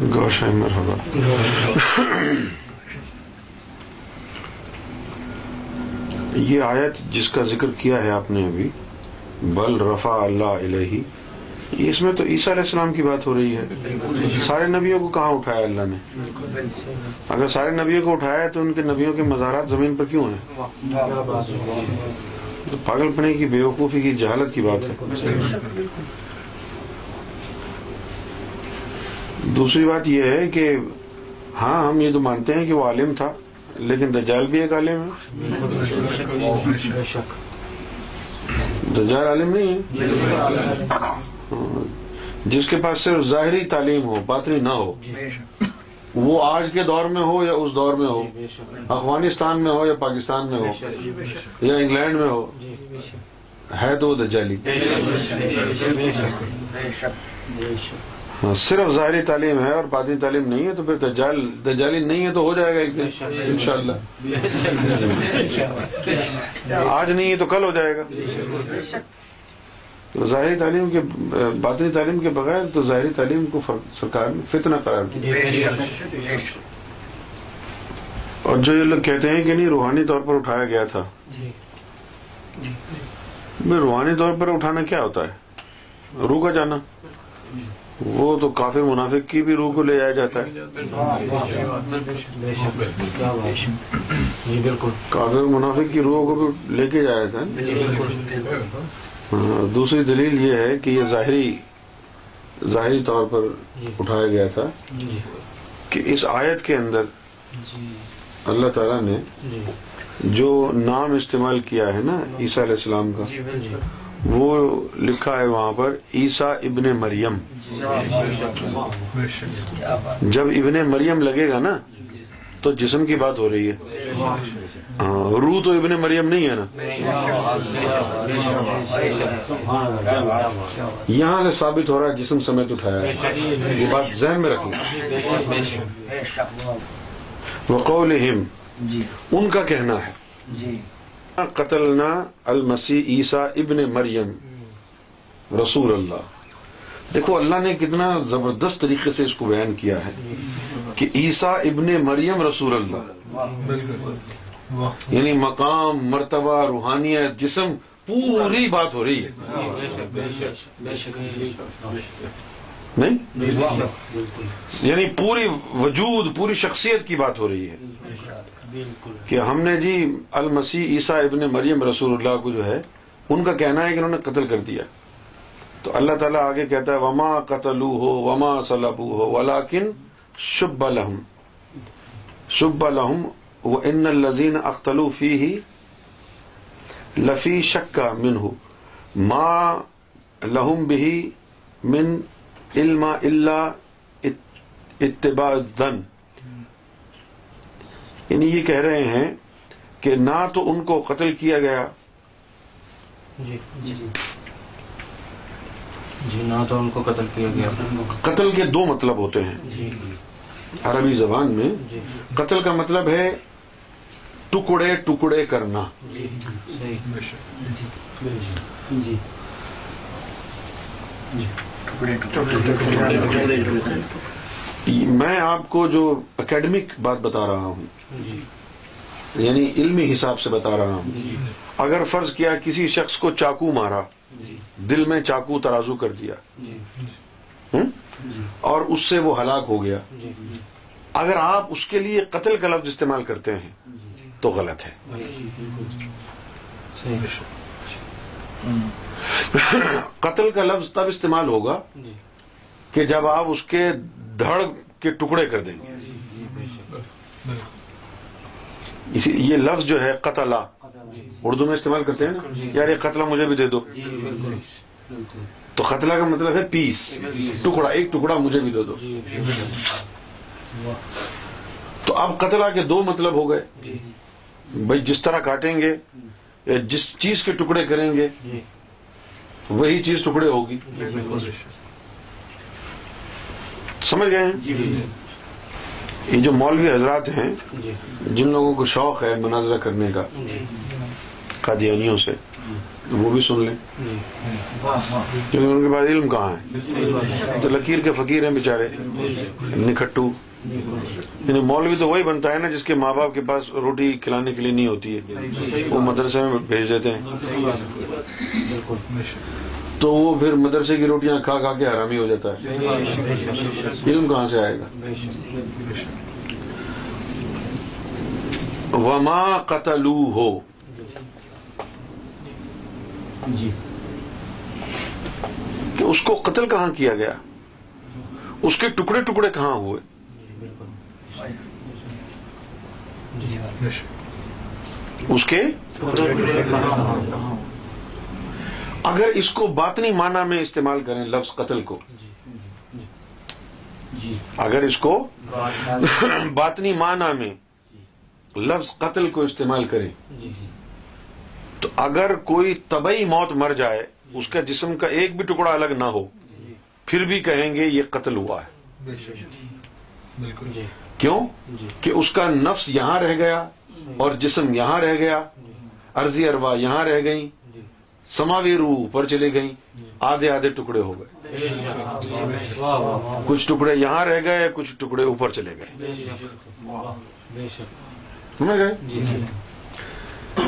گوشہ مرحبا یہ آیت جس کا ذکر کیا ہے آپ نے ابھی، بل رفع اللہ علیہ، اس میں تو عیسیٰ علیہ السلام کی بات ہو رہی ہے۔ سارے نبیوں کو کہاں اٹھایا اللہ نے؟ اگر سارے نبیوں کو اٹھایا ہے تو ان کے نبیوں کے مزارات زمین پر کیوں ہیں؟ پاگل پنے کی بیوقوفی کی جہالت کی بات ہے۔ دوسری بات یہ ہے کہ ہاں ہم یہ تو مانتے ہیں کہ وہ عالم تھا، لیکن دجال بھی ایک عالم ہے۔ دجال عالم نہیں ہے۔ جس کے پاس صرف ظاہری تعلیم ہو، باطنی نہ ہو، وہ آج کے دور میں ہو یا اس دور میں ہو، افغانستان میں ہو یا پاکستان میں ہو، یا انگلینڈ میں ہو، ہے تو وہ دجالی۔ ہاں، صرف ظاہری تعلیم ہے اور باطنی تعلیم نہیں ہے تو پھر دجال دجالی نہیں ہے تو ہو جائے گا ایک دن، انشاءاللہ۔ آج نہیں ہے تو کل ہو جائے گا۔ تو ظاہری تعلیم کے باطنی تعلیم کے بغیر تو ظاہری تعلیم کو سرکار نے فتنہ قرار دیا۔ اور جو یہ لوگ کہتے ہیں کہ نہیں، روحانی طور پر اٹھایا گیا تھا۔ روحانی طور پر اٹھانا کیا ہوتا ہے؟ روح کا جانا۔ وہ تو کافر منافق کی بھی روح کو لے جایا جاتا ہے۔ کافر منافق کی روح کو بھی لے کے جایا جاتا ہے۔ ہاں، دوسری دلیل یہ ہے کہ یہ ظاہری ظاہری طور پر اٹھایا گیا تھا کہ اس آیت کے اندر اللہ تعالیٰ نے جو نام استعمال کیا ہے نا، عیسیٰ علیہ السلام کا وہ لکھا ہے وہاں پر عیسیٰ ابن مریم۔ جب ابن مریم لگے گا نا تو جسم کی بات ہو رہی ہے۔ ہاں روح تو ابن مریم نہیں ہے نا۔ یہاں سے ثابت ہو رہا ہے جسم سمیت اٹھایا۔ ہے یہ بات ذہن میں رکھیں۔ وقولہم ان کا کہنا ہے۔ قتلنا المسیح عیسیٰ ابن مریم. رسول اللہ. دیکھو اللہ نے کتنا زبردست طریقے سے اس کو بیان کیا ہے کہ عیسیٰ ابن مریم رسول اللہ. یعنی مقام، مرتبہ روحانیت جسم، پوری بات ہو رہی ہے. نہیں؟ یعنی پوری وجود، پوری شخصیت کی بات ہو رہی ہے. کہ ہم نے جی المسیح عیسیٰ ابن مریم رسول اللہ کو جو ہے، ان کا کہنا ہے کہ انہوں نے قتل کر دیا۔ تو اللہ تعالیٰ آگے کہتا ہے، وما قتلو ہو وما سلبو ہو ولاکن شب الحم شب الحم وہ ان الزین اختلو فی ہی لفی شکا من ہو ما لہم بھی من علم اللہ اتباع الظن۔ یعنی یہ کہہ رہے ہیں کہ نہ تو ان کو قتل کیا گیا۔ جی جی۔ جی نہ تو ان کو قتل کیا گیا۔ قتل کے دو مطلب ہوتے ہیں۔ جی۔ عربی زبان میں جی۔ قتل کا مطلب ہے ٹکڑے ٹکڑے کرنا۔ جی۔ صحیح۔ جی۔ میں آپ کو جو اکیڈمک بات بتا رہا ہوں جی یعنی علمی حساب سے بتا رہا ہوں اگر فرض کیا کسی شخص کو چاقو مارا جی دل میں چاقو ترازو کر دیا جی؟ اور اس سے وہ ہلاک ہو گیا جی اگر آپ اس کے لیے قتل کا لفظ استعمال کرتے ہیں تو غلط ہے۔ قتل کا لفظ تب استعمال ہوگا جی۔ کہ جب آپ اس کے دھڑ کے ٹکڑے کر دیں گے۔ اسی یہ لفظ جو ہے قتلا اردو میں استعمال کرتے ہیں نا؟ یار یہ قتلہ مجھے بھی دے دو۔ تو قتلہ کا مطلب ہے پیس۔ ٹکڑا، ایک ٹکڑا مجھے بھی دے دو۔ تو اب قتلہ کے دو مطلب ہو گئے۔ بھائی جس طرح کاٹیں گے یا جس چیز کے ٹکڑے کریں گے، وہی چیز ٹکڑے ہوگی۔ سمجھ گئے ہیں؟ یہ جو مولوی حضرات ہیں جی۔ جن لوگوں کو شوق ہے مناظرہ کرنے کا قادیانیوں سے تو وہ بھی سن لیں۔ جی۔ کیونکہ ان کے پاس علم کہاں ہے؟ تو لکیر کے فقیر ہیں بیچارے نکھٹو یعنی مولوی تو وہی بنتا ہے نا جس کے ماں باپ کے پاس روٹی کھلانے کے لیے نہیں ہوتی ہے۔ وہ مدرسے میں بھیج دیتے ہیں۔ تو وہ پھر مدرسے کی روٹیاں کھا کھا کے حرامی ہو جاتا ہے۔ علم کہاں سے آئے گا؟ وما قتلو ہو جی۔ کہ اس کو قتل کہاں کیا گیا؟ اس کے ٹکڑے ٹکڑے کہاں ہوئے؟ بالکل۔ جی اس کے اگر اس کو باطنی معنی میں استعمال کریں لفظ قتل کو۔ جی اگر اس کو باطنی معنی میں لفظ قتل کو استعمال کریں۔ جی جی۔ تو اگر کوئی طبعی موت مر جائے اس کا جسم کا ایک بھی ٹکڑا الگ نہ ہو پھر بھی کہیں گے یہ قتل ہوا ہے۔ بالکل۔ جی۔ کیوں؟ جی۔ کہ اس کا نفس یہاں رہ گیا اور جسم یہاں رہ گیا ارضی اروا یہاں رہ گئی جی سماوی روح اوپر چلے گئی آدھے آدھے ٹکڑے ہو گئے۔ کچھ ٹکڑے یہاں رہ گئے، کچھ ٹکڑے اوپر چلے گئے۔ سمجھ گئے؟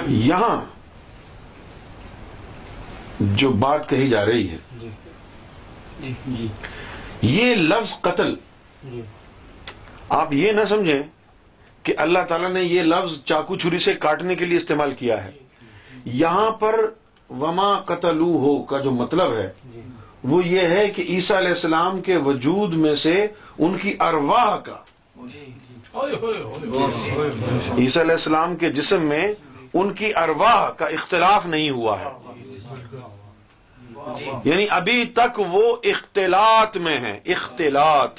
یہاں جو بات کہی جا رہی ہے، یہ لفظ قتل۔ آپ یہ نہ سمجھیں کہ اللہ تعالیٰ نے یہ لفظ چاقو چھری سے کاٹنے کے لیے استعمال کیا ہے۔ یہاں پر وما قتلو ہو کا جو مطلب ہے وہ یہ ہے کہ عیسیٰ علیہ السلام کے وجود میں سے ان کی ارواح کا۔ عیسیٰ علیہ السلام کے جسم میں ان کی ارواح کا اختلاف نہیں ہوا ہے۔ یعنی ابھی تک وہ اختلاط میں ہیں اختلاط۔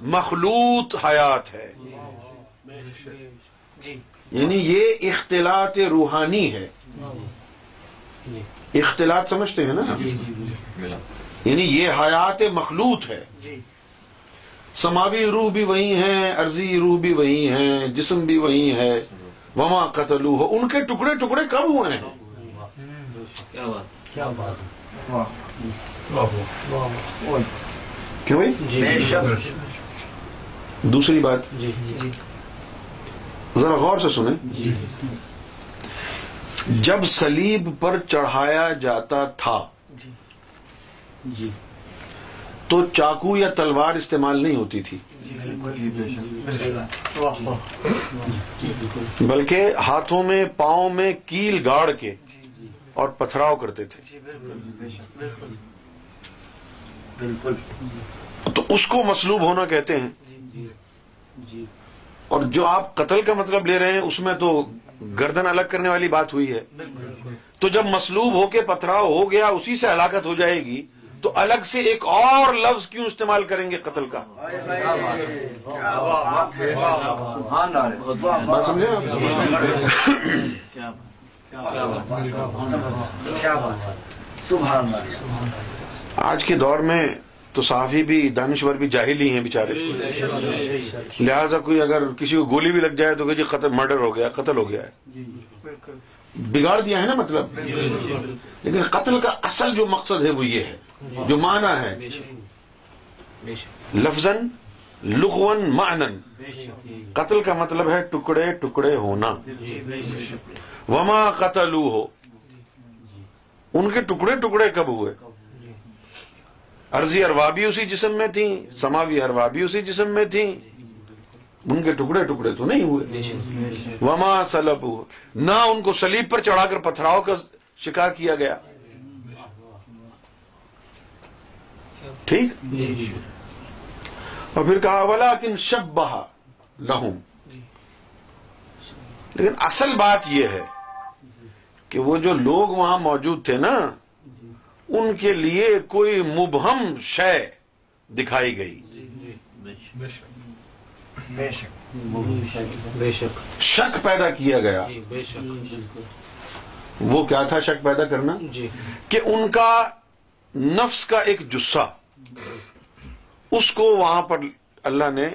مخلوط حیات ہے۔ جی۔ یعنی یہ اختلاط روحانی ہے۔ اختلاط سمجھتے ہیں نا؟ یعنی یہ حیات مخلوط ہے۔ جی۔ سماوی روح بھی وہی ہیں ارضی روح بھی وہی ہیں جسم بھی وہی ہے وما قتلو ہو ان کے ٹکڑے ٹکڑے کب ہوئے ہیں؟ کیا بات؟ کیا بات؟ کیوں بھائی؟ جی دوسری بات۔ جی جی۔ ذرا غور سے سنیں۔ جی۔ جب سلیب پر چڑھایا جاتا تھا۔ جی۔ تو چاقو یا تلوار استعمال نہیں ہوتی تھی۔ بلکہ ہاتھوں میں پاؤں میں کیل گاڑ کے اور پتھراؤ کرتے تھے۔ تو اس کو مسلوب ہونا کہتے ہیں۔ جی۔ اور جو آپ قتل کا مطلب لے رہے ہیں اس میں تو گردن الگ کرنے والی بات ہوئی ہے تو جب مسلوب ہو کے پتھراؤ ہو گیا اسی سے ہلاکت ہو جائے گی تو الگ سے ایک اور لفظ کیوں استعمال کریں گے قتل کا؟ آج کے دور میں تو صحافی بھی دانشور بھی جاہل ہی ہیں بیچارے۔ لہذا کوئی اگر کسی کو گولی بھی لگ جائے تو کہ جی قتل، مرڈر ہو گیا، قتل ہو گیا۔ ہے بگاڑ دیا ہے نا مطلب؟ لیکن قتل کا اصل جو مقصد ہے وہ یہ ہے، جو معنی ہے۔ لفظ لغون معنن قتل کا مطلب ہے ٹکڑے ٹکڑے ہونا۔ وما قتلو ہو ان کے ٹکڑے ٹکڑے کب ہوئے؟ ارضی اروا بھی اسی جسم میں تھیں، سماوی اروا بھی اسی جسم میں تھیں۔ ان کے ٹکڑے ٹکڑے تو نہیں ہوئے۔ وما سلب نہ ان کو سلیب پر چڑھا کر پتھراؤ کا شکار کیا گیا۔ ٹھیک؟ اور پھر کہا ولا کن شب بہا لہم۔ لیکن اصل بات یہ ہے کہ وہ جو لوگ وہاں موجود تھے نا ان کے لیے کوئی مبہم شے دکھائی گئی۔ بے شک شک پیدا کیا گیا۔ بے وہ کیا تھا شک پیدا کرنا؟ کہ ان کا نفس کا ایک جسہ، اس کو وہاں پر اللہ نے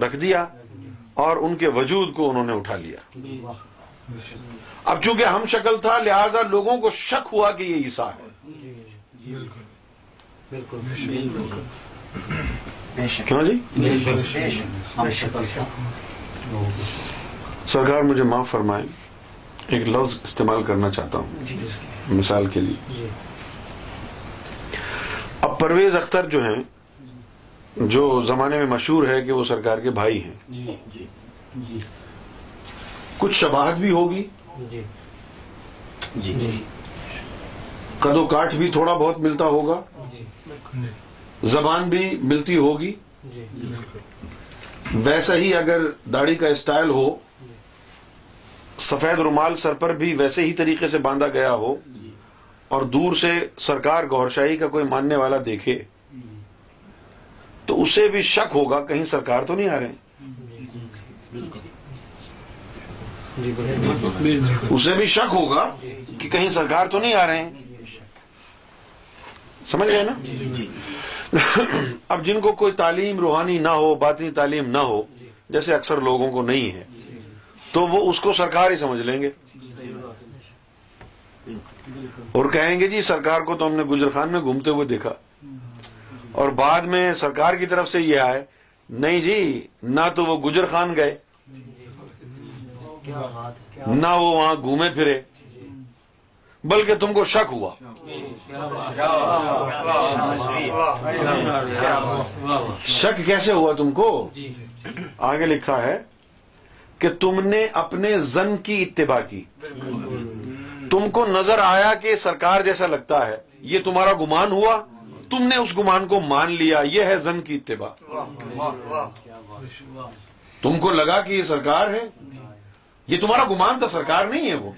رکھ دیا اور ان کے وجود کو انہوں نے اٹھا لیا۔ اب چونکہ ہم شکل تھا، لہذا لوگوں کو شک ہوا کہ یہ عیسیٰ ہے۔ بالکل۔ بالکل۔ بالکل۔ کیوں جی؟ ہم شکل سے سرکار مجھے معاف فرمائیں۔ ایک لفظ استعمال کرنا چاہتا ہوں۔ مثال کے لیے۔ جی۔ اب پرویز اختر جو ہیں جو زمانے میں مشہور ہے کہ وہ سرکار کے بھائی ہیں۔ جی جی۔ جی۔ کچھ شباہت بھی ہوگی۔ جی۔ جی۔ قد و کاٹ بھی تھوڑا بہت ملتا ہوگا۔ جی۔ زبان بھی ملتی ہوگی۔ جی بالکل۔ ویسا ہی اگر داڑھی کا اسٹائل ہو سفید رومال سر پر بھی ویسے ہی طریقے سے باندھا گیا ہو اور دور سے سرکار گور شاہی کا کوئی ماننے والا دیکھے تو اسے بھی شک ہوگا کہیں سرکار تو نہیں آ رہے۔ جی اسے بھی شک ہوگا کہ کہیں سرکار تو نہیں آ رہے۔ ہیں سمجھ گئے نا؟ اب جن کو کوئی تعلیم روحانی نہ ہو باطنی تعلیم نہ ہو جیسے اکثر لوگوں کو نہیں ہے تو وہ اس کو سرکار ہی سمجھ لیں گے۔ اور کہیں گے جی سرکار کو تو ہم نے گجر خان میں گھومتے ہوئے دیکھا۔ اور بعد میں سرکار کی طرف سے یہ آئے نہیں جی نہ تو وہ گجر خان گئے نہ وہ وہاں گھومے پھرے۔ بلکہ تم کو شک ہوا۔ شک کیسے ہوا تم کو؟ آگے لکھا ہے کہ تم نے اپنے زن کی اتباع کی۔ تم کو نظر آیا کہ سرکار جیسا لگتا ہے۔ یہ تمہارا گمان ہوا۔ تم نے اس گمان کو مان لیا۔ یہ ہے زن کی اتباع۔ تم کو لگا کہ یہ سرکار ہے؟ یہ تمہارا گمان تھا، سرکار نہیں ہے وہ۔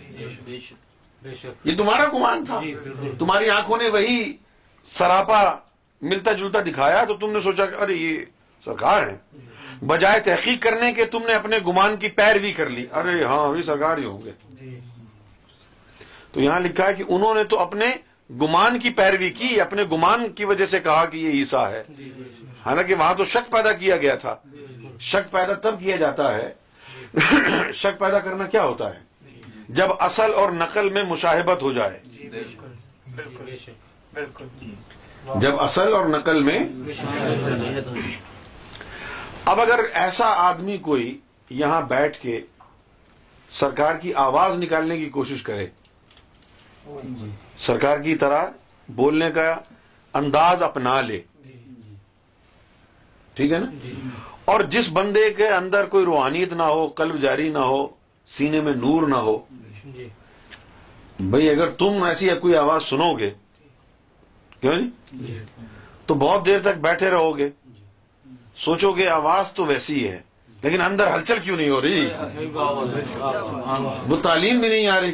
یہ تمہارا گمان تھا۔ جی تمہاری آنکھوں نے وہی سراپا ملتا جلتا دکھایا تو تم نے سوچا کہ ارے یہ سرکار ہے۔ بجائے تحقیق کرنے کے تم نے اپنے گمان کی پیروی کر لی۔ ارے ہاں یہ سرکار ہی ہوں گے۔ جی۔ تو یہاں لکھا ہے کہ انہوں نے تو اپنے گمان کی پیروی کی اپنے گمان کی وجہ سے کہا کہ یہ عیسیٰ ہے۔ جی حالانکہ وہاں تو شک پیدا کیا گیا تھا۔ شک پیدا تب کیا جاتا ہے۔ شک پیدا کرنا کیا ہوتا ہے؟ جب اصل اور نقل میں مشاہبت ہو جائے۔ بے شک جب اصل اور نقل میں اب اگر ایسا آدمی کوئی یہاں بیٹھ کے سرکار کی آواز نکالنے کی کوشش کرے۔ سرکار کی طرح بولنے کا انداز اپنا لے۔ ٹھیک ہے نا؟ اور جس بندے کے اندر کوئی روحانیت نہ ہو قلب جاری نہ ہو سینے میں نور نہ ہو۔ جی۔ بھئی اگر تم ایسی کوئی آواز سنو گے۔ کیوں جی؟ تو بہت دیر تک بیٹھے رہو گے۔ سوچو گے آواز تو ویسی ہے لیکن اندر ہلچل کیوں نہیں ہو رہی؟ وہ تعلیم بھی نہیں آ رہی۔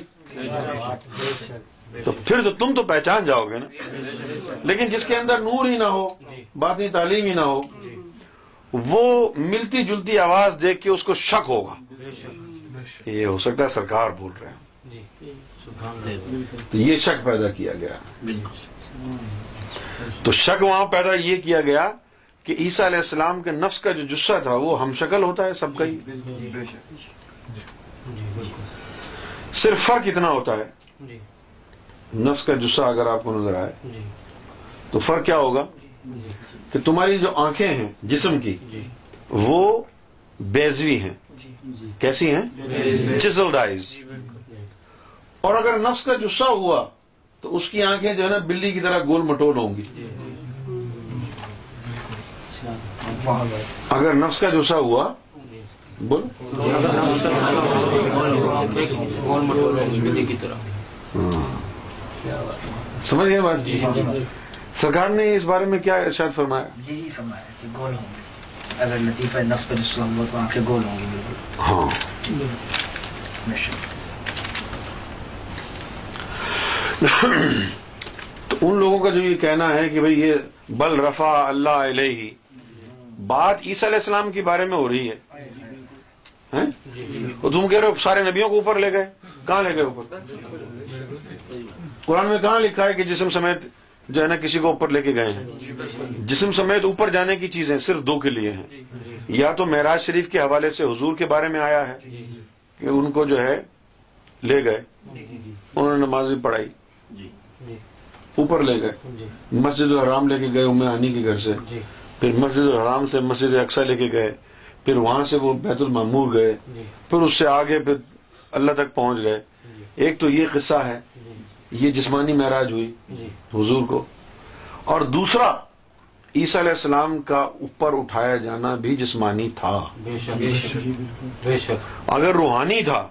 تو پھر تو تم تو پہچان جاؤ گے نا۔ لیکن جس کے اندر نور ہی نہ ہو باطنی تعلیم ہی نہ ہو وہ ملتی جلتی آواز دیکھ کے اس کو شک ہوگا۔ بے شک۔ یہ ہو سکتا ہے سرکار بول رہے ہیں جی۔ سبحان اللہ۔ تو یہ شک پیدا کیا گیا۔ تو شک وہاں پیدا یہ کیا گیا کہ عیسیٰ علیہ السلام کے نفس کا جو جسہ تھا وہ ہم شکل ہوتا ہے سب کا ہی۔ جی بالکل۔ صرف فرق اتنا ہوتا ہے۔ جی۔ نفس کا جسہ اگر آپ کو نظر آئے جی۔ تو فرق کیا ہوگا؟ جی کہ تمہاری جو آنکھیں ہیں جسم کی جی۔ وہ بیزوی ہیں۔ جی کیسی ہیں؟ چزلڈ آئیز۔ اور اگر نفس کا جسہ ہوا تو اس کی آنکھیں جو ہے نا بلی کی طرح گول مٹول ہوں گی۔ اگر نفس کا جسہ ہوا بول کی طرح سمجھ گئے بات؟ سرکار نے اس بارے میں کیا ارشاد فرمایا؟ یہی فرمایا کہ گول ہوں گے۔ اگر لطیفہ نفس پر اسلام ہوا تو آنکھیں گول ہوں گی بالکل ہاں تو ان لوگوں کا جو یہ کہنا ہے کہ بھئی یہ بل رفع اللہ علیہ بات عیسیٰ علیہ السلام کے بارے میں ہو رہی ہے؟ تو تم کہہ رہے ہو سارے نبیوں کو اوپر لے گئے کہاں لے گئے اوپر قرآن میں کہاں لکھا ہے کہ جسم سمیت جو ہے نا کسی کو اوپر لے کے گئے ہیں۔ جسم سمیت اوپر جانے کی چیزیں صرف دو کے لیے ہیں۔ یا تو معراج شریف کے حوالے سے حضور کے بارے میں آیا ہے کہ ان کو جو ہے لے گئے۔ انہوں نے نماز بھی پڑھائی۔ اوپر لے گئے۔ مسجد الحرام لے کے گئے ام ہانی کے گھر سے۔ پھر مسجد الحرام سے مسجد اقسا لے کے گئے۔ پھر وہاں سے وہ بیت المعمور گئے۔ پھر اس سے آگے پھر اللہ تک پہنچ گئے۔ ایک تو یہ قصہ ہے یہ جسمانی معراج ہوئی جی۔ حضور کو۔ اور دوسرا عیسیٰ علیہ السلام کا اوپر اٹھایا جانا بھی جسمانی تھا۔ بے شک بے شک بے شک۔ اگر روحانی تھا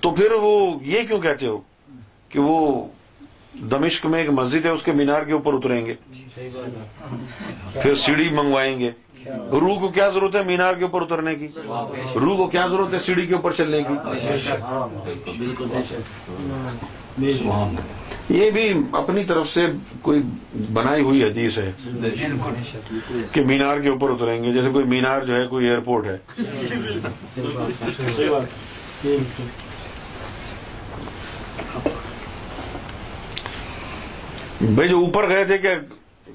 تو پھر وہ یہ کیوں کہتے ہو کہ وہ دمشق میں ایک مسجد ہے اس کے مینار کے اوپر اتریں گے؟ پھر سیڑھی منگوائیں گے۔ روح کو کیا ضرورت ہے مینار کے اوپر اترنے کی؟ روح کو کیا ضرورت ہے سیڑھی کے اوپر چلنے کی؟ بالکل یہ بھی اپنی طرف سے کوئی بنائی ہوئی حدیث ہے کہ مینار کے اوپر اتریں گے، جیسے کوئی مینار جو ہے، کوئی ایئرپورٹ ہے۔ بھائی جو اوپر گئے تھے کہ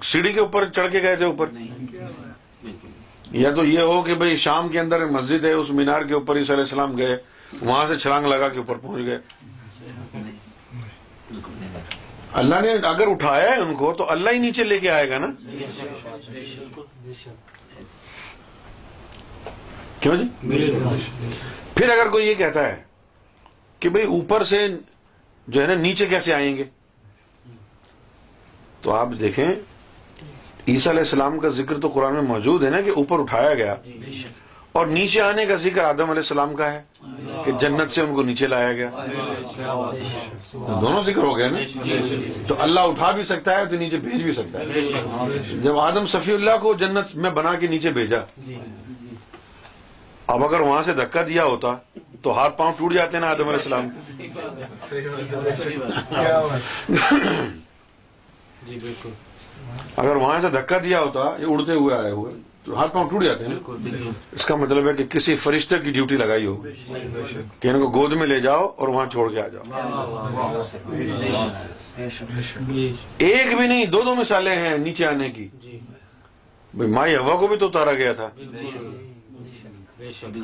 سیڑھی کے اوپر، چڑھ کے گئے تھے اوپر؟ یا تو یہ ہو کہ بھائی شام کے اندر ایک مسجد ہے، اس مینار کے اوپر عیسی علیہ السلام گئے، وہاں سے چھلانگ لگا کے اوپر پہنچ گئے۔ اللہ نے اگر اٹھایا ہے ان کو، تو اللہ ہی نیچے لے کے آئے گا نا؟ کیوں جی؟ پھر اگر کوئی یہ کہتا ہے کہ بھئی اوپر سے جو ہے نا، نیچے کیسے آئیں گے؟ تو آپ دیکھیں عیسیٰ علیہ السلام کا ذکر تو قرآن میں موجود ہے نا کہ اوپر اٹھایا گیا۔ اور نیچے آنے کا ذکر آدم علیہ السلام کا ہے کہ جنت سے ان کو نیچے لایا گیا۔ تو دونوں ذکر ہو گئے نا؟ تو اللہ اٹھا بھی سکتا ہے تو نیچے بھیج بھی سکتا ہے۔ جب آدم صفی اللہ کو جنت میں بنا کے نیچے بھیجا اب اگر وہاں سے دھکا دیا ہوتا تو ہاتھ پاؤں ٹوٹ جاتے نا آدم علیہ السلام۔ کے جی بالکل۔ اگر وہاں سے دھکا دیا ہوتا یہ اڑتے ہوئے آئے ہوئے تو ہاتھ پاؤں ٹوٹ جاتے ہیں اس کا مطلب ہے کہ کسی فرشتے کی ڈیوٹی لگائی ہو کہ ان کو گود میں لے جاؤ اور وہاں چھوڑ کے آ جاؤ۔ ایک بھی نہیں دو دو مثالیں ہیں نیچے آنے کی۔ جی۔ بھائی مائی ہوا کو بھی تو اتارا گیا تھا۔ بے شک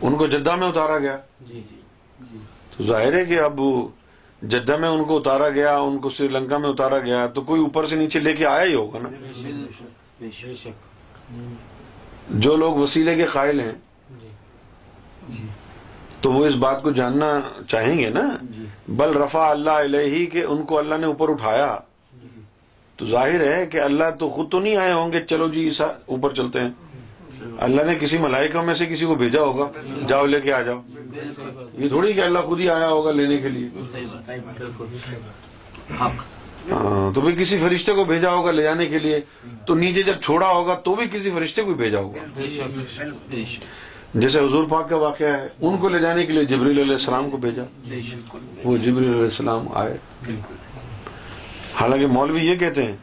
ان کو جدہ میں اتارا گیا۔ جی۔ تو ظاہر ہے کہ اب جدہ میں ان کو اتارا گیا ان کو سری لنکا میں اتارا گیا تو کوئی اوپر سے نیچے لے کے آیا ہی ہوگا نا؟ جو لوگ وسیلے کے قائل ہیں جی۔ تو وہ اس بات کو جاننا چاہیں گے نا؟ بل رفع اللہ علیہ کہ ان کو اللہ نے اوپر اٹھایا۔ تو ظاہر ہے کہ اللہ تو خود تو نہیں آئے ہوں گے چلو جی اوپر چلتے ہیں۔ اللہ نے کسی ملائکہ میں سے کسی کو بھیجا ہوگا جاؤ لے کے آ جاؤ۔ یہ تھوڑی کہ اللہ خود ہی آیا ہوگا لینے کے لیے۔ ہاں تو بھی کسی فرشتے کو بھیجا ہوگا لے جانے کے لیے۔ تو نیچے جب چھوڑا ہوگا تو بھی کسی فرشتے کو بھیجا ہوگا۔ بے شک جیسے حضور پاک کا واقعہ ہے ان کو لے جانے کے لیے جبریل علیہ السلام کو بھیجا۔ وہ جبریل علیہ السلام آئے۔ حالانکہ مولوی یہ کہتے ہیں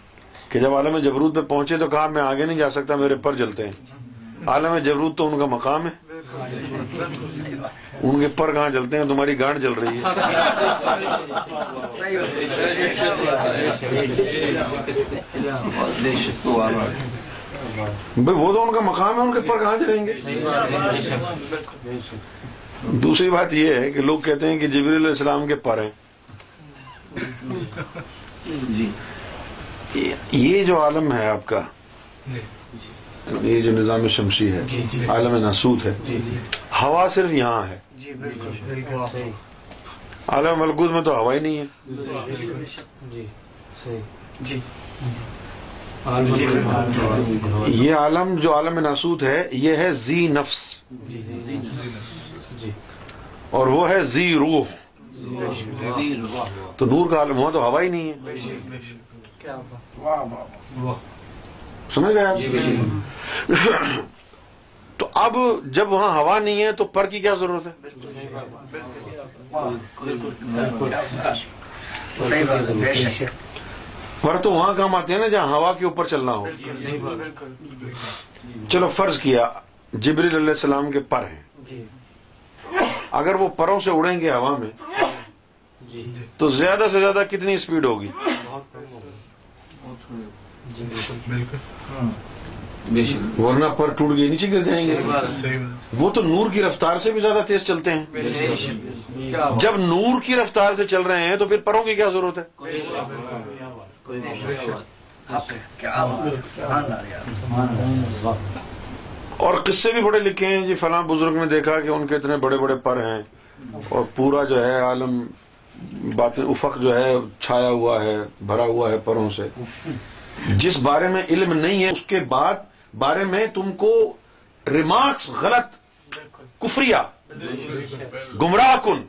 کہ جب عالم جبروت پہ پہنچے تو کہا میں آگے نہیں جا سکتا میرے پر جلتے ہیں۔ عالم جبروت تو ان کا مقام ہے۔ ان کے پر کہاں جلتے ہیں، تمہاری گانٹ جل رہی ہے۔ بھائی، وہ تو ان کا مقام ہے، ان کے پر کہاں جلیں گے۔ دوسری بات یہ ہے کہ لوگ کہتے ہیں کہ جبریل علیہ السلام کے پر ہیں۔ جی یہ جو عالم ہے آپ کا یہ جو نظام شمسی ہے عالم ناسوت ہے۔ ہوا صرف یہاں ہے۔ عالم ملکوت میں تو ہوا ہی نہیں ہے۔ جی صحیح۔ جی۔ یہ عالم جو عالم ناسوت ہے یہ ہے زی نفس۔ جی اور وہ ہے زی روح۔ تو نور کا عالم ہوا تو ہوا ہی نہیں ہے۔ سمجھ گئے آپ؟ تو اب جب وہاں ہوا نہیں ہے تو پر کی کیا ضرورت ہے؟ پر تو وہاں کام آتے ہیں نا جہاں ہوا کے اوپر چلنا ہو۔ چلو فرض کیا جبریل علیہ السلام کے پر ہیں۔ جی۔ اگر وہ پروں سے اڑیں گے ہوا میں جی۔ تو زیادہ سے زیادہ کتنی سپیڈ ہوگی؟ جی بالکل۔ بے شک۔ ورنہ پر ٹوٹ گئے نیچے گر جائیں گے۔ وہ تو نور کی رفتار سے بھی زیادہ تیز چلتے ہیں۔ بے شک۔ جب نور کی رفتار سے چل رہے ہیں تو پھر پروں کی کیا ضرورت ہے؟ اور قصے بھی بڑے لکھے ہیں۔ جی فلاں بزرگ نے دیکھا کہ ان کے اتنے بڑے بڑے پر ہیں۔ اور پورا جو ہے عالم بات افق جو ہے چھایا ہوا ہے بھرا ہوا ہے پروں سے۔ جس بارے میں علم نہیں ہے اس کے بعد بارے میں تم کو ریمارکس غلط کفریا گمراہ کن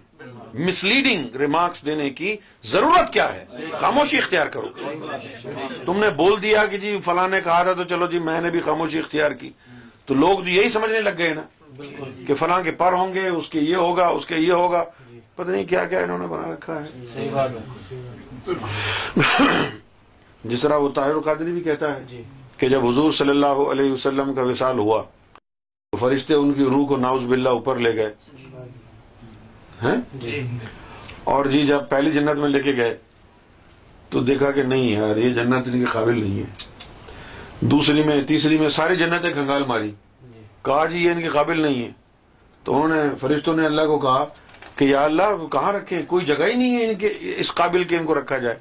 مسلیڈنگ ریمارکس دینے کی ضرورت کیا ہے؟ خاموشی اختیار کرو۔ تم نے بول دیا کہ جی فلاں نے کہا تھا تو چلو جی میں نے بھی خاموشی اختیار کی۔ تو لوگ یہی سمجھنے لگ گئے نا کہ فلاں کے پر ہوں گے اس کے یہ ہوگا اس کے یہ ہوگا۔ پتہ نہیں کیا کیا انہوں نے بنا رکھا ہے۔ صحیح بات ہے۔ جس طرح وہ طاہر القادری بھی کہتا ہے جی۔ کہ جب حضور صلی اللہ علیہ وسلم کا وصال ہوا تو فرشتے ان کی روح کو ناؤز باللہ اوپر لے گئے۔ ہیں؟ جی۔ اور جی جب پہلی جنت میں لے کے گئے تو دیکھا کہ نہیں یار یہ جنت ان کے قابل نہیں ہے۔ دوسری میں تیسری میں ساری جنتیں کنگال ماری۔ کہا جی یہ ان کے قابل نہیں ہے۔ تو انہوں نے فرشتوں نے اللہ کو کہا کہ یا اللہ کہاں رکھیں کوئی جگہ ہی نہیں ہے ان کے اس قابل کے ان کو رکھا جائے۔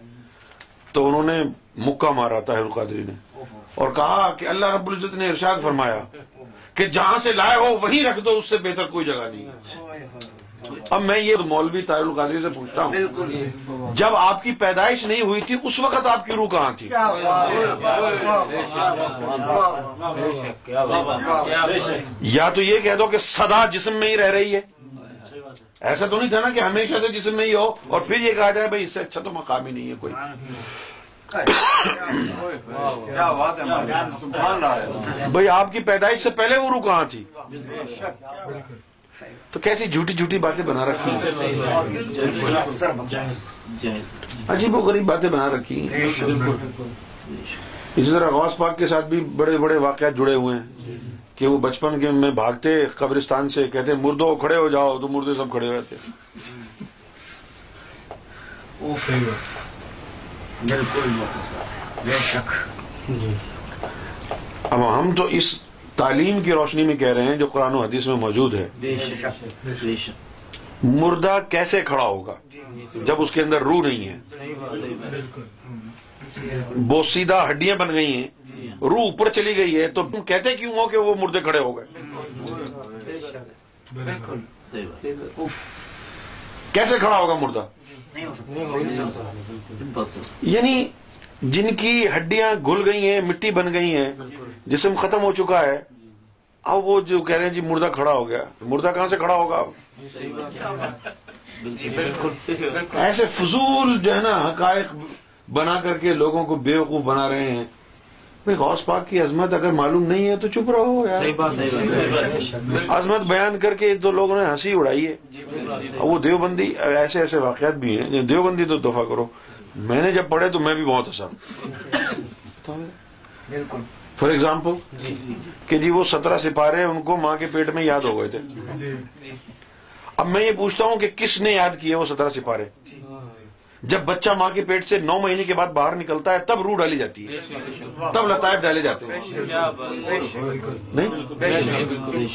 تو انہوں نے مکہ مارا طاہر القادری نے۔ اور کہا کہ اللہ رب العزت نے ارشاد فرمایا کہ جہاں سے لائے ہو وہیں رکھ دو اس سے بہتر کوئی جگہ نہیں۔ ہے اب میں یہ مولوی طاہر القادری سے پوچھتا ہوں جب آپ کی پیدائش نہیں ہوئی تھی اس وقت آپ کی روح کہاں تھی؟ یا تو یہ کہہ دو کہ سدا جسم میں ہی رہ رہی ہے۔ ایسا تو نہیں تھا نا کہ ہمیشہ سے جسم میں ہی ہو اور پھر یہ کہا جائے بھائی اس سے اچھا تو مقام ہی نہیں ہے کوئی۔ بھائی آپ کی پیدائش سے پہلے وہ روح کہاں تھی؟ تو کیسی جھوٹی جھوٹی باتیں بنا رکھی ہیں؟ عجیب و غریب باتیں بنا رکھی ہیں۔ اسی طرح غوث پاک کے ساتھ بھی بڑے بڑے واقعات جڑے ہوئے ہیں۔ کہ وہ بچپن کے میں بھاگتے قبرستان سے کہتے مردوں کھڑے ہو جاؤ تو مردے سب کھڑے رہتے بالکل بے شک۔ جی۔ اب ہم تو اس تعلیم کی روشنی میں کہہ رہے ہیں جو قرآن و حدیث میں موجود ہے۔ بے شک۔ بے شک۔ مردہ کیسے کھڑا ہوگا؟ جب اس کے اندر روح نہیں ہے۔ بوسیدہ ہڈیاں بن گئی ہیں۔ روح اوپر چلی گئی ہے تو تم کہتے کیوں ہو کہ وہ مردے کھڑے ہو گئے؟ کیسے کھڑا ہوگا مردہ؟ نہیں ہو سکتا۔ یعنی جن کی ہڈیاں گھل گئی ہیں مٹی بن گئی ہیں جسم ختم ہو چکا ہے اب وہ جو کہہ رہے ہیں جی مردہ کھڑا ہو گیا۔ مردہ کہاں سے کھڑا ہوگا ایسے فضول جو ہے نا حقائق بنا کر کے لوگوں کو بے وقوف بنا رہے ہیں بھائی غوث پاک کی عظمت اگر معلوم نہیں ہے تو چپ رہو یار۔ عظمت بیان کر کے تو لوگوں نے ہنسی اڑائی ہے۔ اور وہ دیوبندی ایسے ایسے واقعات بھی ہیں۔ دیوبندی تو دفاع کرو۔ میں نے جب پڑھے تو میں بھی بہت ہنسا۔ بالکل۔ فار ایگزامپل کہ جی وہ سترہ سپارے ان کو ماں کے پیٹ میں یاد ہو گئے تھے۔ اب میں یہ پوچھتا ہوں کہ کس نے یاد کیے وہ سترہ سپارے؟ جب بچہ ماں کے پیٹ سے نو مہینے کے بعد باہر نکلتا ہے تب روح ڈالی جاتی ہے تب لطائف ڈالے جاتے ہیں نہیں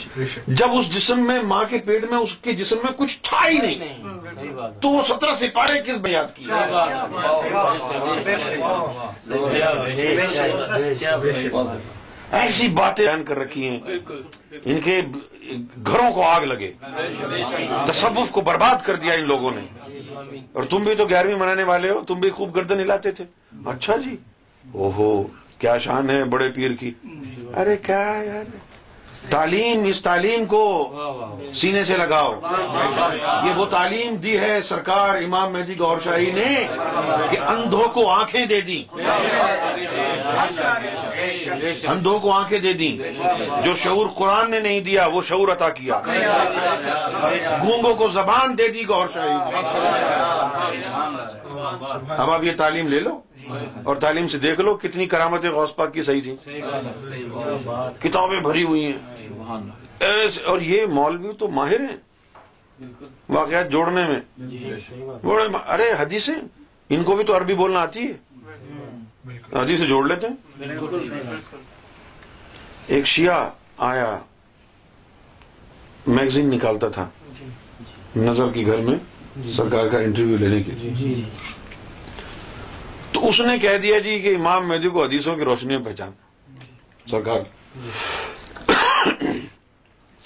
جب اس جسم میں ماں کے پیٹ میں اس کے جسم میں کچھ تھا ہی نہیں تو وہ سترہ سپارے کس میں یاد کیے ایسی باتیں بیان کر رکھی ہیں۔ ان کے گھروں کو آگ لگے۔ تصوف کو برباد کر دیا ان لوگوں نے۔ اور تم بھی تو گیارہویں منانے والے ہو تم بھی خوب گردن ہلاتے تھے۔ اچھا جی۔ اوہو کیا شان ہے بڑے پیر کی۔ ارے کیا یار۔ تعلیم اس تعلیم کو سینے سے لگاؤ۔ یہ وہ تعلیم دی ہے سرکار امام مہدی گور شاہی نے کہ اندھوں کو آنکھیں دے دی اندھوں کو آنکھیں دے دی جو شعور قرآن نے نہیں دیا وہ شعور عطا کیا۔ گونگوں کو زبان دے دی گور شاہی نے۔ اب آپ یہ تعلیم لے لو اور تعلیم سے دیکھ لو کتنی کرامتیں غوث پاک کی صحیح تھی۔ کتابیں بھری ہوئی ہیں۔ اور یہ مولوی تو ماہر ہیں۔ واقعات جوڑنے میں۔ بڑے ما- ارے حدیثیں۔ ان کو بھی تو عربی بولنا آتی ہے۔ حدیث سے جوڑ لیتے ہیں۔ ایک شیعہ آیا۔ میگزین نکالتا تھا۔ نظر کی گھر میں۔ سرکار کا انٹرویو لینے کے لیے. جی تو اس نے کہہ دیا جی کہ امام مہدی کو حدیثوں کی روشنی میں پہچان۔ سرکار۔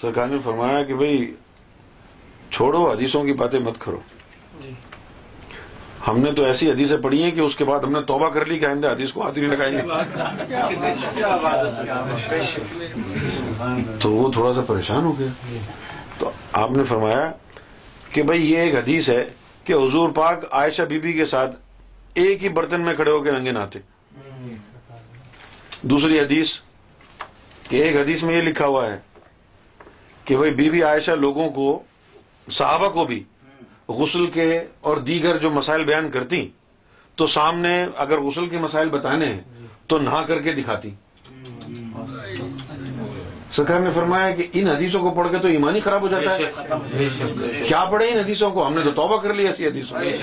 سرکار نے فرمایا کہ بھئی چھوڑو حدیثوں کی باتیں مت کرو۔ جی. ہم نے تو ایسی حدیثیں پڑھی ہیں کہ اس کے بعد ہم نے توبہ کر لی کہ آئندہ حدیث کو ہاتھ ہی نہیں لگائیں گے۔ تو وہ تھوڑا سا پریشان ہو گیا۔ تو آپ نے فرمایا کہ بھئی یہ ایک حدیث ہے کہ حضور پاک عائشہ بی بی کے ساتھ ایک ہی برتن میں کھڑے ہو کے رنگے نہاتے۔ دوسری حدیث کہ ایک حدیث میں یہ لکھا ہوا ہے کہ بھئی بی بی عائشہ لوگوں کو، صحابہ کو بھی غسل کے اور دیگر جو مسائل بیان کرتی تو سامنے اگر غسل کے مسائل بتانے ہیں، تو نہا کر کے دکھاتی۔ سرکار نے فرمایا کہ ان حدیثوں کو پڑھ کے تو ایمان ہی خراب ہو جاتا ہے۔ بے شک بے شک کیا پڑھے ان حدیثوں کو؟ ہم نے تو توبہ کر لی ایسی حدیثوں تو بے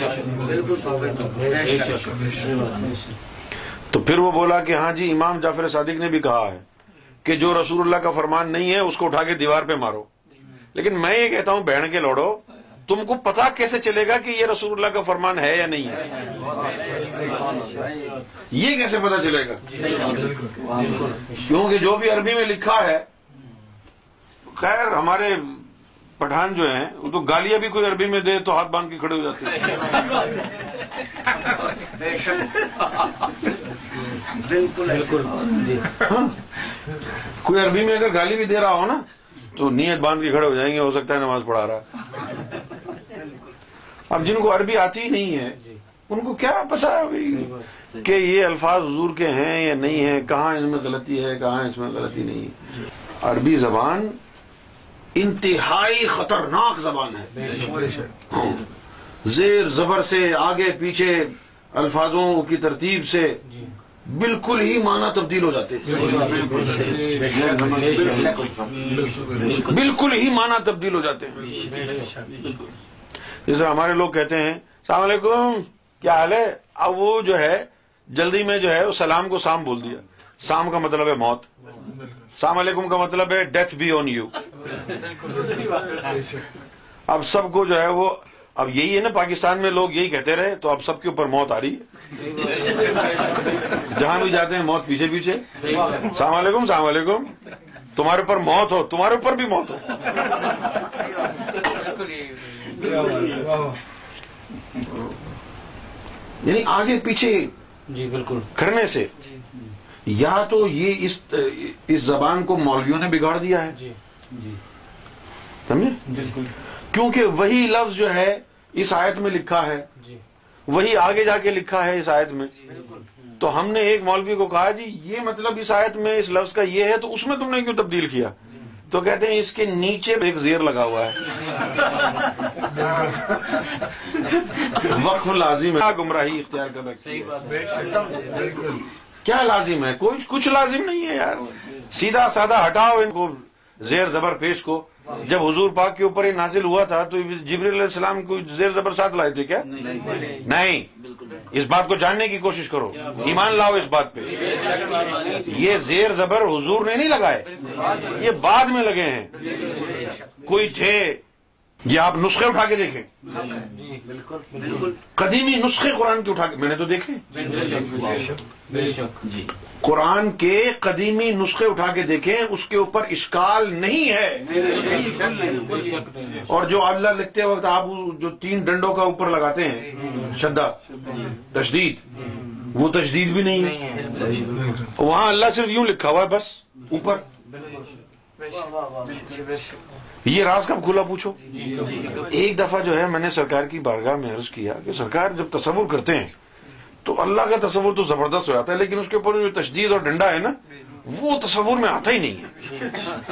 شک تو پھر وہ بولا کہ ہاں جی امام جعفر صادق نے بھی کہا ہے کہ جو رسول اللہ کا فرمان نہیں ہے اس کو اٹھا کے دیوار پہ مارو۔ لیکن میں یہ کہتا ہوں بہن کے لوڑو تم کو پتا کیسے چلے گا کہ یہ رسول اللہ کا فرمان ہے یا نہیں ہے؟ یہ کیسے پتا چلے گا؟ کیونکہ جو بھی عربی میں لکھا ہے خیر ہمارے پٹھان جو ہیں وہ تو گالیاں بھی کوئی عربی میں دے تو ہاتھ باندھ کے کھڑے ہو جاتے ہیں۔ بالکل جی۔ ہاں؟ کوئی عربی میں اگر گالی بھی دے رہا ہو نا تو نیت باندھ کے کھڑے ہو جائیں گے ہو سکتا ہے نماز پڑھا رہا۔ اب جن کو عربی آتی ہی نہیں ہے ان کو کیا پتا کہ یہ الفاظ حضور کے ہیں یا نہیں ہیں کہاں ان میں غلطی ہے کہاں اس میں غلطی نہیں ہے۔ عربی زبان انتہائی خطرناک زبان ہے۔ ہاں۔ زیر زبر سے آگے پیچھے الفاظوں کی ترتیب سے بالکل ہی معنی تبدیل ہو جاتے ہیں۔ بالکل ہی معنی تبدیل ہو جاتے ہیں۔ جیسے ہمارے لوگ کہتے ہیں السلام علیکم کیا حال ہے؟ اب وہ جو ہے جلدی میں جو ہے وہ سلام کو سام بول دیا۔ سام کا مطلب ہے موت۔ السلام علیکم کا مطلب ہے ڈیتھ بی آن یو اب سب کو جو ہے وہ اب یہی ہے نا پاکستان میں لوگ یہی کہتے رہے تو اب سب کے اوپر موت آ رہی ہے۔ جہاں بھی جاتے ہیں موت پیچھے پیچھے۔ السلام علیکم السلام علیکم۔ تمہارے اوپر موت ہو تمہارے اوپر بھی موت ہو۔ یعنی آگے پیچھے جی بالکل۔ کرنے سے۔ یا تو یہ اس زبان کو مولویوں نے بگاڑ دیا ہے۔ جی جی۔ سمجھے؟ بالکل۔ کیونکہ وہی لفظ جو ہے اس آیت میں لکھا ہے۔ جی۔ وہی آگے جا کے لکھا ہے اس آیت میں۔ تو ہم نے ایک مولوی کو کہا جی یہ مطلب اس آیت میں اس لفظ کا یہ ہے تو اس میں تم نے کیوں تبدیل کیا؟ تو کہتے ہیں اس کے نیچے ایک زیر لگا ہوا ہے۔ وقف لازم ہے۔ کیا گمراہی اختیار کر کیا لازم ہے؟ کوئی کچھ لازم نہیں ہے یار۔ سیدھا سادہ ہٹاؤ ان کو۔ زیر زبر پیش کو۔ جب حضور پاک کے اوپر یہ نازل ہوا تھا تو جبریل علیہ السلام کو زیر زبر ساتھ لائے تھے کیا؟ نہیں۔ اس بات کو جاننے کی کوشش کرو۔ ایمان لاؤ اس بات پہ۔ یہ زیر زبر حضور نے نہیں لگائے۔ یہ بعد میں لگے ہیں۔ کوئی تھے یہ آپ نسخے اٹھا کے دیکھیں۔ بالکل بالکل۔ قدیمی نسخے قرآن کے اٹھا کے میں نے تو دیکھے۔ بے شک جی۔ قرآن کے قدیمی نسخے اٹھا کے دیکھیں اس کے اوپر اشکال نہیں ہے۔ اور جو اللہ لکھتے وقت آپ جو تین ڈنڈوں کا اوپر لگاتے ہیں شدہ تشدید وہ تشدید بھی نہیں ہے۔ وہاں اللہ صرف یوں لکھا ہوا ہے بس اوپر۔ یہ راز کب کھلا پوچھو؟ ایک دفعہ جو ہے میں نے سرکار کی بارگاہ میں عرض کیا کہ سرکار جب تصور کرتے ہیں تو اللہ کا تصور تو زبردست ہو جاتا ہے لیکن اس کے اوپر جو تشدید اور ڈنڈا ہے نا وہ تصور میں آتا ہی نہیں ہے۔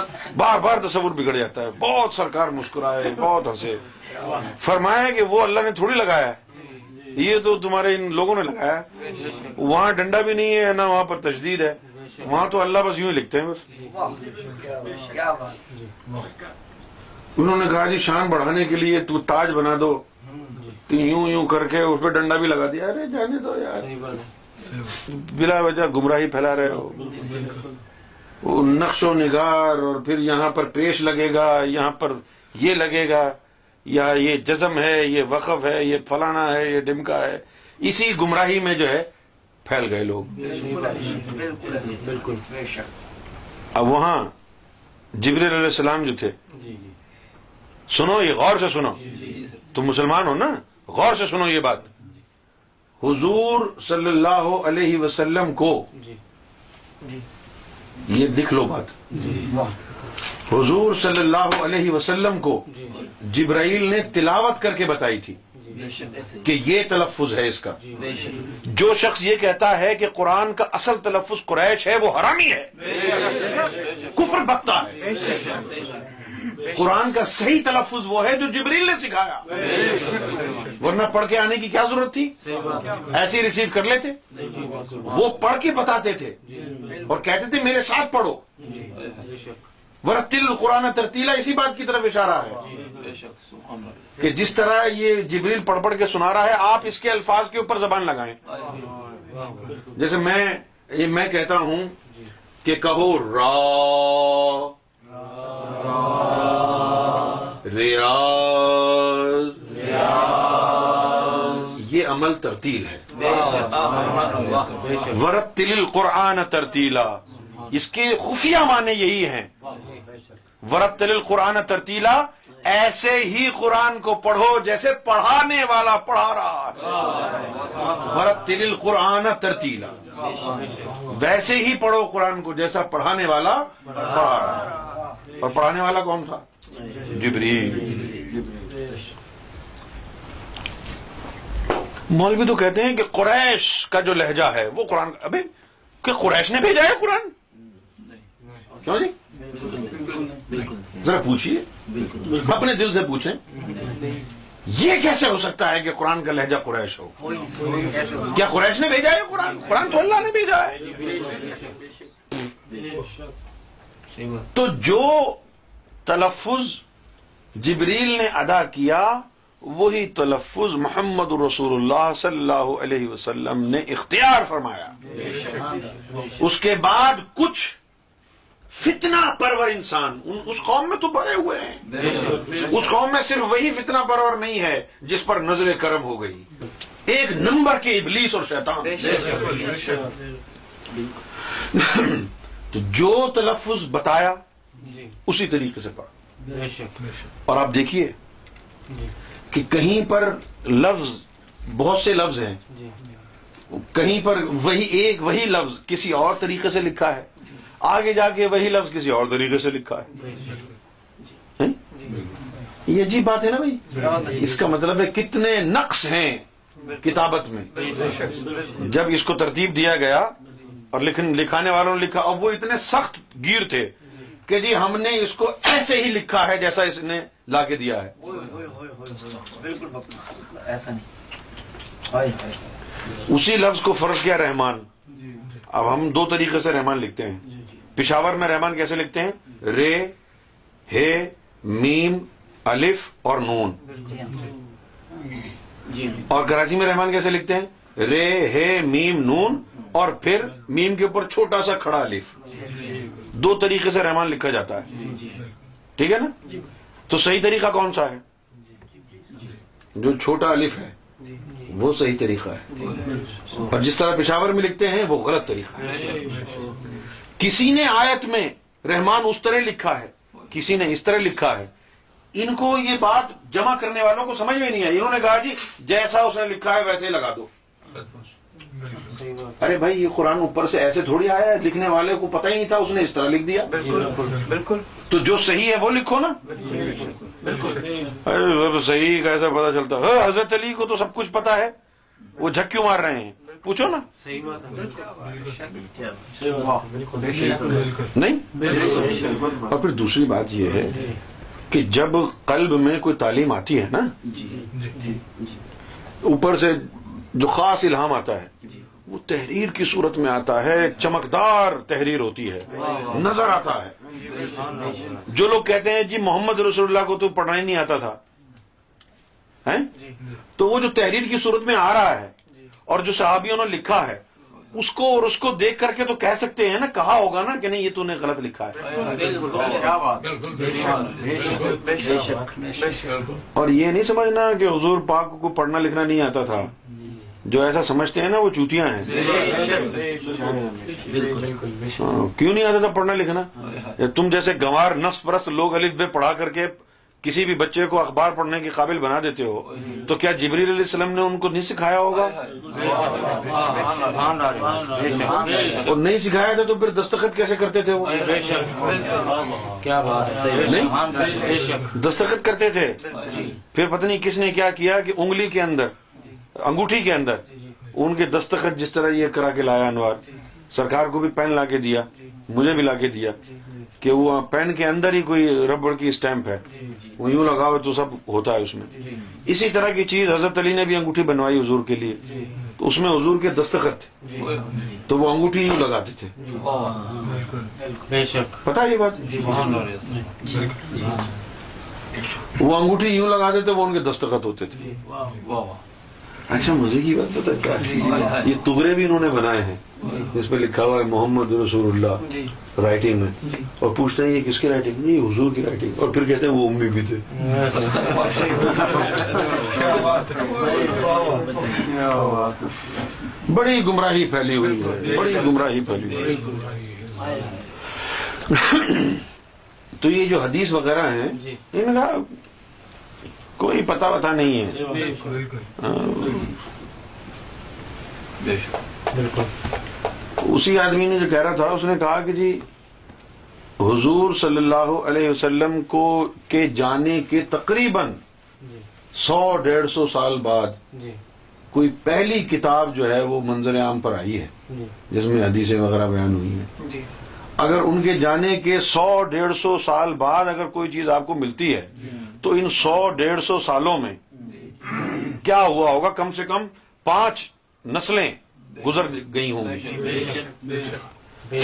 بار بار تصور بگڑ جاتا ہے۔ بہت سرکار مسکرائے بہت ہنسے۔ فرمایا کہ وہ اللہ نے تھوڑی لگایا ہے۔ یہ تو تمہارے ان لوگوں نے لگایا۔ وہاں ڈنڈا بھی نہیں ہے نہ وہاں پر تشدید ہے۔ وہاں تو اللہ بس یوں ہی لکھتے ہیں بس۔ کیا بات۔ انہوں نے کہا جی شان بڑھانے کے لیے تو تاج بنا دو۔ تو یوں یوں کر کے اس پہ ڈنڈا بھی لگا دیا۔ ارے جانے دو یار۔ بلا وجہ گمراہی پھیلا رہے ہو۔ وہ نقش و نگار اور پھر یہاں پر پیش لگے گا یہاں پر یہ لگے گا یا یہ جزم ہے یہ وقف ہے یہ فلانا ہے یہ ڈمکا ہے۔ اسی گمراہی میں جو ہے پھیل گئے لوگ۔ بالکل۔ اب وہاں جبریل علیہ السلام جو تھے جی جی۔ سنو یہ غور سے سنو۔ تم مسلمان ہو نا؟ غور سے سنو یہ بات۔ حضور صلی اللہ علیہ وسلم کو جی۔ یہ لکھ لو بات۔ حضور صلی اللہ علیہ وسلم کو جی۔ جبرائیل نے تلاوت کر کے بتائی تھی۔ کہ یہ تلفظ ہے اس کا۔ جو شخص یہ کہتا ہے کہ قرآن کا اصل تلفظ قریش ہے وہ حرامی ہے۔ کفر بکتا ہے۔ قرآن کا صحیح تلفظ وہ ہے جو جبریل نے سکھایا۔ ورنہ پڑھ کے آنے کی کیا ضرورت تھی؟ ایسے ہی ریسیو کر لیتے؟ وہ پڑھ کے بتاتے تھے۔ اور کہتے تھے میرے ساتھ پڑھو۔ شک۔ ورتل القرآن ترتیلا اسی بات کی طرف اشارہ ہے۔ کہ جس طرح یہ جبریل پڑھ پڑھ کے سنا رہا ہے آپ اس کے الفاظ کے اوپر زبان لگائیں۔ جیسے میں یہ میں کہتا ہوں کہ کہو را ریاض۔ یہ عمل ترتیل ہے۔ ورتل القرآن ترتیلا۔ اس کے خفیہ معنی یہی ہیں۔ ورتل القرآن ترتیلا ایسے ہی قرآن کو پڑھو جیسے پڑھانے والا پڑھا رہا ہے۔ ورتل القرآن ترتیلا۔ ویسے ہی پڑھو قرآن کو جیسا پڑھانے والا پڑھا رہا ہے۔ اور پڑھانے والا کون تھا؟ جبریل۔ مولوی تو کہتے ہیں کہ قریش کا جو لہجہ ہے وہ قرآن ابھی کہ قریش نے بھیجا ہے قرآن؟ کیوں جی؟ ذرا پوچھیے اپنے دل سے پوچھیں۔ یہ کیسے ہو سکتا ہے کہ قرآن کا لہجہ قریش ہو؟ کیا قریش نے بھیجا ہے قرآن؟ قرآن تو اللہ نے بھیجا ہے۔ تو جو تلفظ جبریل نے ادا کیا، وہی تلفظ محمد رسول اللہ صلی اللہ علیہ وسلم نے اختیار فرمایا۔ اس کے بعد کچھ فتنہ پرور انسان ان- اس قوم میں تو بڑے ہوئے ہیں۔ اس قوم میں صرف وہی فتنہ پرور نہیں ہے جس پر نظر کرم ہو گئی۔ ایک نمبر کے ابلیس اور شیطان۔ تو جو تلفظ بتایا جی۔ اسی طریقے سے پڑھا بے شک۔ اور آپ دیکھیے جی۔ کہ کہیں پر لفظ بہت سے لفظ ہیں۔ جی۔ کہیں پر وہی ایک وہی لفظ کسی اور طریقے سے لکھا ہے۔ آگے جا کے وہی لفظ کسی اور طریقے سے لکھا ہے؟ یہ عجیب بات ہے نا بھائی؟ اس کا مطلب ہے کتنے نقص ہیں کتابت میں۔ جب اس کو ترتیب دیا گیا اور لکھانے والوں نے لکھا اب وہ اتنے سخت گیر تھے کہ جی ہم نے اس کو ایسے ہی لکھا ہے جیسا اس نے لا کے دیا ہے۔ بالکل ایسا نہیں۔ اسی لفظ کو فرض کیا رحمان۔ اب ہم دو طریقے سے رحمان لکھتے ہیں۔ پشاور میں رحمان کیسے لکھتے ہیں؟ رے ہے میم الف اور نون۔ جی۔ اور کراچی میں رحمان کیسے لکھتے ہیں؟ رے ہے میم نون۔ اور پھر میم کے اوپر چھوٹا سا کھڑا الف۔ دو طریقے سے رحمان لکھا جاتا ہے۔ ٹھیک ہے نا؟ تو صحیح طریقہ کون سا ہے؟ جو چھوٹا الف ہے وہ صحیح طریقہ ہے۔ اور جس طرح پشاور میں لکھتے ہیں وہ غلط طریقہ ہے۔ کسی نے آیت میں رحمان اس طرح لکھا ہے کسی نے اس طرح لکھا ہے۔ ان کو یہ بات جمع کرنے والوں کو سمجھ میں نہیں آئی۔ انہوں نے کہا جی جیسا اس نے لکھا ہے ویسے ہی لگا دو۔ ارے بھائی یہ قرآن اوپر سے ایسے تھوڑی آیا ہے لکھنے والے کو پتہ ہی نہیں تھا اس نے اس طرح لکھ دیا۔ بالکل۔ بالکل تو جو صحیح ہے وہ لکھو نا۔ ارے وہ صحیح کیسا پتا چلتا؟ ہے حضرت علی کو تو سب کچھ پتا ہے۔ وہ جھک کیوں مار رہے ہیں۔ پوچھو نا۔ صحیح بات نہیں؟ اور پھر دوسری بات یہ ہے کہ جب قلب میں کوئی تعلیم آتی ہے نا اوپر سے جو خاص الہام آتا ہے وہ تحریر کی صورت میں آتا ہے چمکدار تحریر ہوتی ہے نظر آتا ہے۔ جو لوگ کہتے ہیں جی محمد رسول اللہ کو تو پڑھنا ہی نہیں آتا تھا۔ ہیں؟ تو وہ جو تحریر کی صورت میں آ رہا ہے اور جو صحابیوں نے لکھا ہے اس کو اور اس کو دیکھ کر کے تو کہہ سکتے ہیں نا کہا ہوگا نا کہ نہیں یہ تو نے غلط لکھا ہے۔ کیا بات بے شک بے شک بے شک اور یہ نہیں سمجھنا کہ حضور پاک کو پڑھنا لکھنا نہیں آتا تھا۔ جو ایسا سمجھتے ہیں نا وہ چوتیاں ہیں۔ ہاں، کیوں نہیں آتا تھا پڑھنا لکھنا؟ یا تم جیسے گنوار نفس پرست لوگ الف بے پڑھا کر کے کسی بھی بچے کو اخبار پڑھنے کے قابل بنا دیتے ہو تو کیا جبریل علیہ السلام نے ان کو نہیں سکھایا ہوگا؟ اور نہیں سکھایا تھا تو پھر دستخط کیسے کرتے تھے وہ؟ کیا بات دستخط کرتے تھے۔ پھر پتہ نہیں کس نے کیا کیا کہ انگلی کے اندر انگوٹھی کے اندر ان کے دستخط جس طرح یہ کرا کے لایا انوار سرکار کو بھی پین لا کے دیا مجھے بھی لا کے دیا۔ کہ وہ پین کے اندر ہی کوئی ربڑ کی اسٹیمپ ہے۔ وہ یوں لگاؤ تو سب ہوتا ہے اس میں۔ اسی طرح کی چیز حضرت علی نے بھی انگوٹھی بنوائی حضور کے لیے۔ تو اس میں حضور کے دستخط۔ تھے تو وہ انگوٹھی یوں لگاتے تھے۔ بے شک۔ پتا یہ بات؟ وہ انگوٹھی یوں لگاتے تھے وہ ان کے دستخط ہوتے تھے۔ اچھا مجھے کی بات پتا کیا ہے؟ یہ تغرے بھی انہوں نے بنائے ہیں۔ اس پہ لکھا ہوا ہے محمد رسول اللہ رائٹنگ میں۔ اور پوچھتے ہیں یہ کس کی رائٹنگ یہ حضور کی رائٹنگ اور پھر کہتے ہیں وہ امی بھی تھے۔ بڑی گمراہی پھیلی ہوئی ہے۔ بڑی گمراہی پھیلی ہوئی ہے۔ تو یہ جو حدیث وغیرہ ہیں کوئی پتہ وتا نہیں ہے۔ ہاں، اسی آدمی نے جو کہہ رہا تھا اس نے کہا کہ جی حضور صلی اللہ علیہ وسلم کو کے جانے کے تقریباً سو ڈیڑھ سو سال بعد کوئی پہلی کتاب جو ہے وہ منظر عام پر آئی ہے جس میں حدیثیں وغیرہ بیان ہوئی ہیں۔ اگر ان کے جانے کے سو ڈیڑھ سو سال بعد اگر کوئی چیز آپ کو ملتی ہے، تو ان سو ڈیڑھ سو سالوں میں کیا ہوا ہوگا؟ کم سے کم پانچ نسلیں گزر گئی ہوں گی۔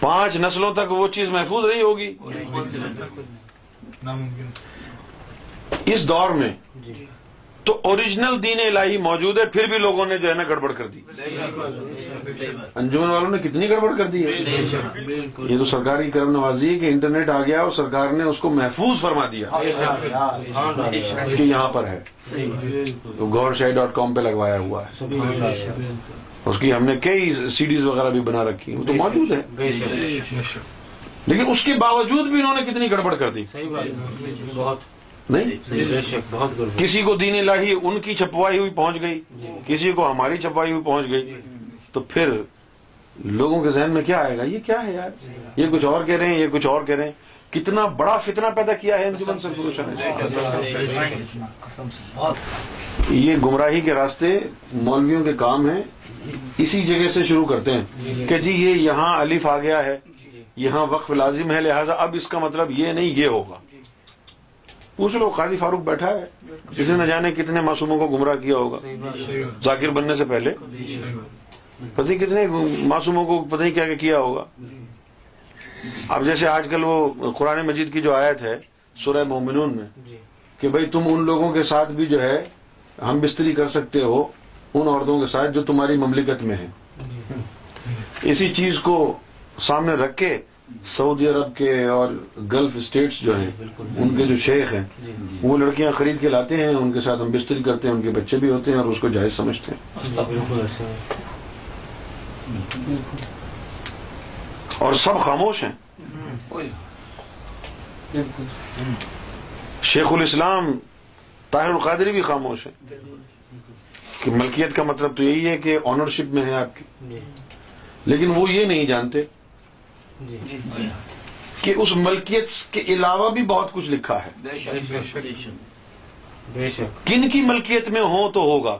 پانچ نسلوں تک وہ چیز محفوظ رہی ہوگی۔ اس دور میں تو اوریجنل دین الہی موجود ہے، پھر بھی لوگوں نے جو ہے نا گڑبڑ کر دی۔ انجمن والوں نے کتنی گڑبڑ کر دی ہے؟ یہ تو سرکار کی کرم نوازی ہے کہ انٹرنیٹ آ گیا اور سرکار نے اس کو محفوظ فرما دیا کہ یہاں پر ہے۔ تو گور شاہی ڈاٹ کام پہ لگوایا ہوا ہے۔ اس کی ہم نے کئی سیڈیز وغیرہ بھی بنا رکھی وہ تو موجود ہے لیکن اس کے باوجود بھی انہوں نے کتنی گڑبڑ کر دی۔ نہیں؟ کسی کو دین الہی ان کی چھپوائی ہوئی پہنچ گئی کسی کو ہماری چھپوائی ہوئی پہنچ گئی۔ تو پھر لوگوں کے ذہن میں کیا آئے گا؟ یہ کیا ہے یار؟ یہ کچھ اور کہہ رہے ہیں یہ کچھ اور کہہ رہے ہیں۔ کتنا بڑا فتنہ پیدا کیا ہے انجمن سے یہ گمراہی کے راستے مولویوں کے کام ہیں۔ اسی جگہ سے شروع کرتے ہیں کہ جی یہ یہاں الف آ گیا ہے۔ یہاں وقف لازم ہے لہذا اب اس کا مطلب یہ نہیں یہ ہوگا۔ پوچھ لو قاضی فاروق بیٹھا ہے کسی نہ جانے کتنے معصوموں کو گمراہ کیا ہوگا۔ ذاکر بننے سے پہلے۔ پتہ کتنے معصوموں کو پتہ نہیں کیا کیا کیا ہوگا۔ اب جیسے آج کل وہ قرآن مجید کی جو آیت ہے سورہ مومنون میں کہ بھئی تم ان لوگوں کے ساتھ بھی جو ہے ہم بستری کر سکتے ہو ان عورتوں کے ساتھ جو تمہاری مملکت میں ہیں۔ اسی چیز کو سامنے رکھ کے سعودی عرب کے اور گلف اسٹیٹس جو ہیں ان کے جو شیخ ہیں وہ لڑکیاں خرید کے لاتے ہیں ان کے ساتھ ہم بستری کرتے ہیں ان کے بچے بھی ہوتے ہیں اور اس کو جائز سمجھتے ہیں۔ اور سب خاموش ہیں۔ شیخ الاسلام طاہر القادری بھی خاموش ہیں۔ کہ ملکیت کا مطلب تو یہی ہے کہ آنرشپ میں ہے آپ کی لیکن وہ یہ نہیں جانتے کہ اس ملکیت کے علاوہ بھی بہت کچھ لکھا ہے۔ بے شک کن کی ملکیت میں ہو تو ہوگا۔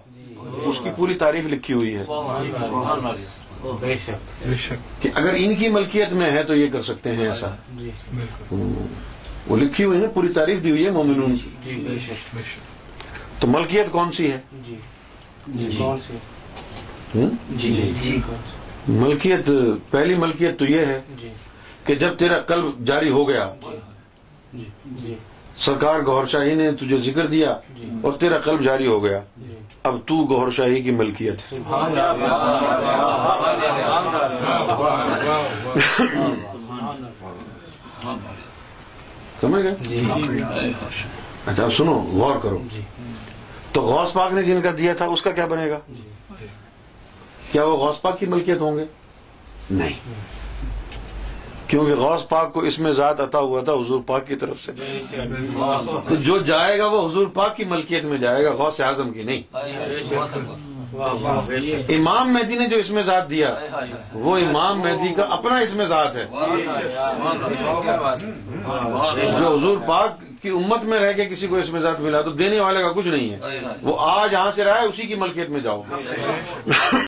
اس کی پوری تعریف لکھی ہوئی ہے۔ بے شک۔ کہ اگر ان کی ملکیت میں ہے تو یہ کر سکتے ہیں ایسا۔ جی۔ وہ لکھی ہوئی ہے پوری تعریف دی ہوئی ہے مومنون۔ جی بے شک۔ تو ملکیت کون سی ہے؟ ملکیت پہلی ملکیت تو یہ ہے جی۔ کہ جب تیرا قلب جاری ہو گیا جی۔ جی۔ سرکار گوھر شاہی نے تجھے ذکر دیا اور تیرا قلب جاری ہو گیا۔ اب تو گوھر شاہی کی ملکیت ہے۔ سمجھ گئے؟ اچھا سنو غور کرو۔ تو غوث پاک نے جن کا دیا تھا اس کا کیا بنے گا؟ کیا وہ غوث پاک کی ملکیت ہوں گے؟ نہیں۔ کیونکہ غوث پاک کو اس میں ذات عطا ہوا تھا حضور پاک کی طرف سے۔ تو جو جائے گا وہ حضور پاک کی ملکیت میں جائے گا غوث اعظم کی نہیں۔ امام مہدی نے جو اس میں ذات دیا وہ امام مہدی کا اپنا اس میں ذات ہے۔ جو حضور پاک کی امت میں رہ کے کسی کو اس میں ذات ملا تو دینے والے کا کچھ نہیں ہے۔ وہ آج یہاں سے رہا ہے اسی کی ملکیت میں جاؤ۔